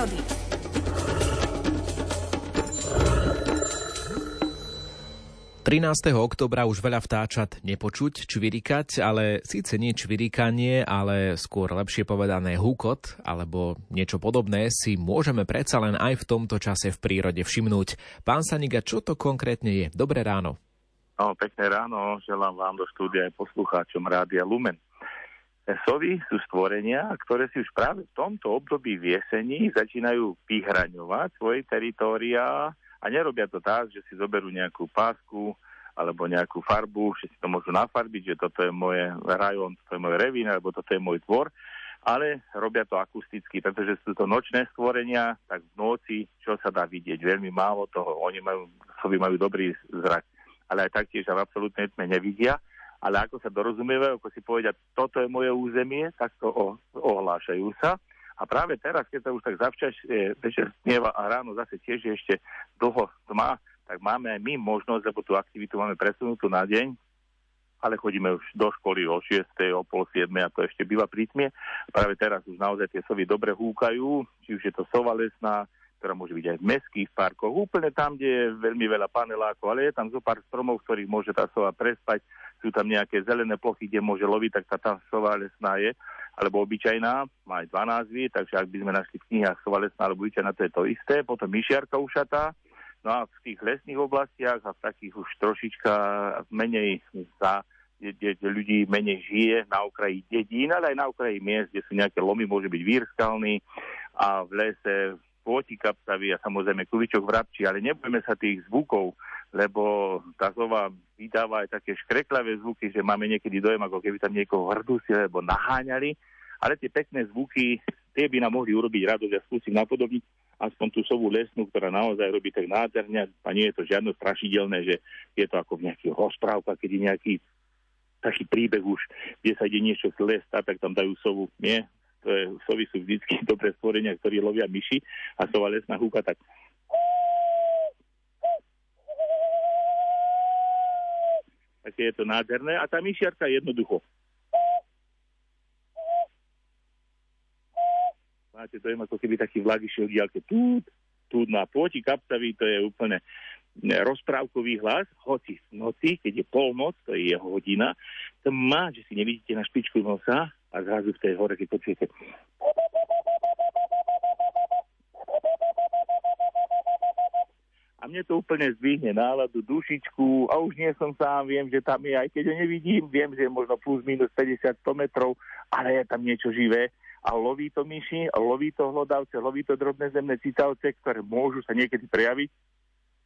prírody. 13. oktobra už veľa vtáčat nepočuť, čvirikať, ale síce nie čvirikanie, ale skôr lepšie povedané hukot alebo niečo podobné si môžeme predsa len aj v tomto čase v prírode všimnúť. Pán Saniga, čo to konkrétne je? Dobré ráno. No, pekné ráno, želám vám do štúdia aj poslucháčom Rádia Lumen. Sovy sú stvorenia, ktoré si už práve v tomto období v jeseni začínajú vyhraňovať svoje teritória a nerobia to tak, že si zoberú nejakú pásku alebo nejakú farbu, že si to môžu nafarbiť, že toto je moje rajón, toto je môj revín, alebo toto je môj dvor, ale robia to akusticky, pretože sú to nočné stvorenia, tak v noci, čo sa dá vidieť, veľmi málo toho, oni majú, soby majú dobrý zrak, ale aj taktiež v absolútnej tme nevidia, ale ako sa dorozumievajú, ako si povedia, toto je moje územie, tak to ohlášajú sa a práve teraz, keď sa už tak zavčas e, večer snieva a ráno zase tiež ešte dlho tma, tak máme aj my možnosť, lebo tú aktivitu máme presunutú na deň, ale chodíme už do školy o 6. o pol 7. a to ešte býva pri tmie. Práve teraz už naozaj tie sovy dobre húkajú, či už je to sova lesná, ktorá môže byť aj v mestských parkoch, úplne tam, kde je veľmi veľa panelákov, ale je tam zo pár stromov, ktorých môže tá sova prespať, sú tam nejaké zelené plochy, kde môže loviť, tak tá, tá sova lesná je alebo obyčajná, má aj dva názvy, takže ak by sme našli v knihách sovalesná alebo obyčajná, to je to isté. Potom myšiarka ušatá, no a v tých lesných oblastiach a v takých už trošička menej za kde, ľudí menej žije na okraji dedín, ale aj na okraji miest, kde sú nejaké lomy, môže byť vír skalný a v lese pôti kapsavy a samozrejme kuličok vrabčí, ale nebojme sa tých zvukov, lebo tá zova vydáva aj také škreklavé zvuky, že máme niekedy dojem, ako keby tam niekoho hrdusili alebo naháňali ale tie pekné zvuky, tie by nám mohli urobiť radosť. Ja skúsim napodobniť aspoň tú sovú lesnú, ktorá naozaj robí tak nádherne a nie je to žiadno strašidelné, že je to ako v nejakých rozprávkach, keď je nejaký taký príbeh už, kde sa ide niečo les, tak tam dajú sovu. Nie, to je, sovy sú vždy dobré stvorenia, ktorí lovia myši a sova lesná húka tak. Také je to nádherné a tá myšiarka jednoducho. Máte dojem, ako keby taký vlak išiel diálke tút, tút na pôti kapsavý, to je úplne rozprávkový hlas, hoci v noci, keď je polnoc, to je jeho hodina, to má, že si nevidíte na špičku nosa a zrazu v tej hore, keď počujete a mne to úplne zdvihne náladu, dušičku a už nie som sám, viem, že tam je, aj keď ho nevidím, viem, že je možno plus minus 50-100 metrov, ale je tam niečo živé a loví to myši, loví to hlodavce, loví to drobné zemné cicavce, ktoré môžu sa niekedy prejaviť.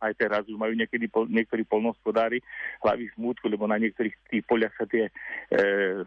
Aj teraz už majú niekedy pol, niektorí polnospodári hlavy smútku, lebo na niektorých tých poliach sa tie e,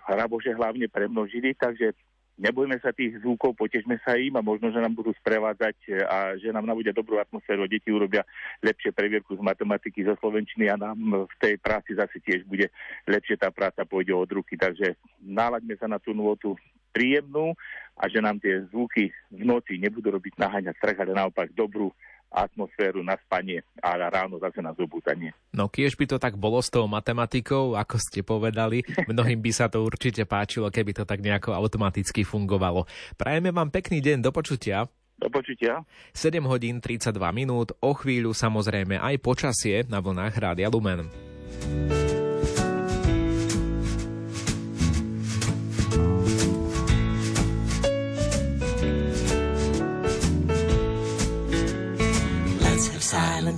hrabože hlavne premnožili, takže nebojme sa tých zvukov, potežme sa im a možno, že nám budú sprevádzať e, a že nám nabudia dobrú atmosféru. Deti urobia lepšie previerku z matematiky, zo slovenčiny a nám v tej práci zase tiež bude lepšie tá práca pôjde od ruky. Takže nálaďme sa na tú nôtu príjemnú a že nám tie zvuky v noci nebudú robiť naháňať strach, ale naopak dobrú atmosféru na spanie a ráno zase na zobútanie. No kiež by to tak bolo s tou matematikou, ako ste povedali, mnohým by sa to určite páčilo, keby to tak nejako automaticky fungovalo. Prajeme vám pekný deň, do počutia. Do počutia. 7 hodín 32 minút, o chvíľu samozrejme aj počasie na vlnách Rádia Lumen.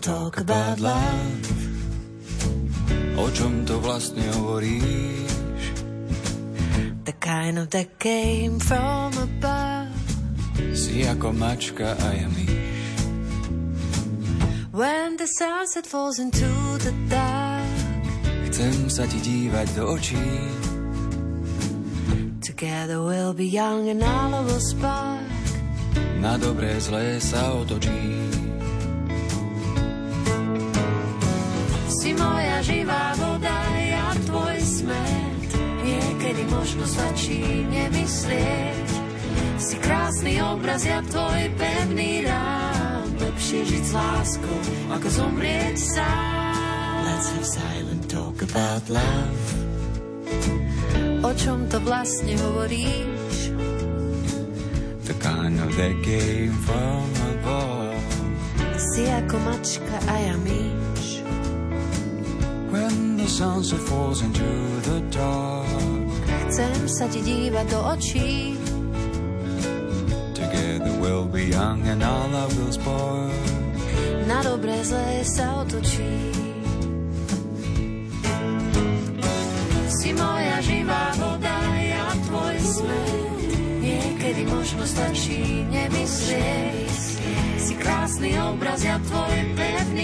Talk about love. O čom to vlastne hovoríš? The kind of that came from above. Si ako mačka a ja myš. When the sunset falls into the dark. Chcem sa ti dívať do očí. Together we'll be young and all will spark. Na dobré zlé sa otočí. Si moja živá voda, ja tvoj smet. Niekedy možno stačí nemyslieť. Si krásny obraz, ja tvoj pevný rám. Lepšie žiť s láskou, ako zomrieť sám. Let's have silent talk about love. O čom to vlastne hovoríš? the kind of that came from above. Si ako mačka a ja myš. The sunset falls into the dark. Chcem sa ti dívať do očí. Together we'll be young and all our will spoil. Na dobré zlé sa otočí. Si moja živá voda, ja tvoj smet. Niekedy možno stačí nemyslieť Si krásny obraz, ja tvoj pevný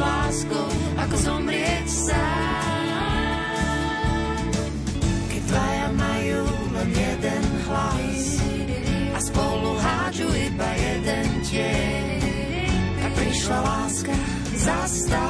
láskou, ako zomrieť sám. Keď dvaja majú len jeden hlas A spolu hádžu iba jeden tieň Tak prišla láska, zastal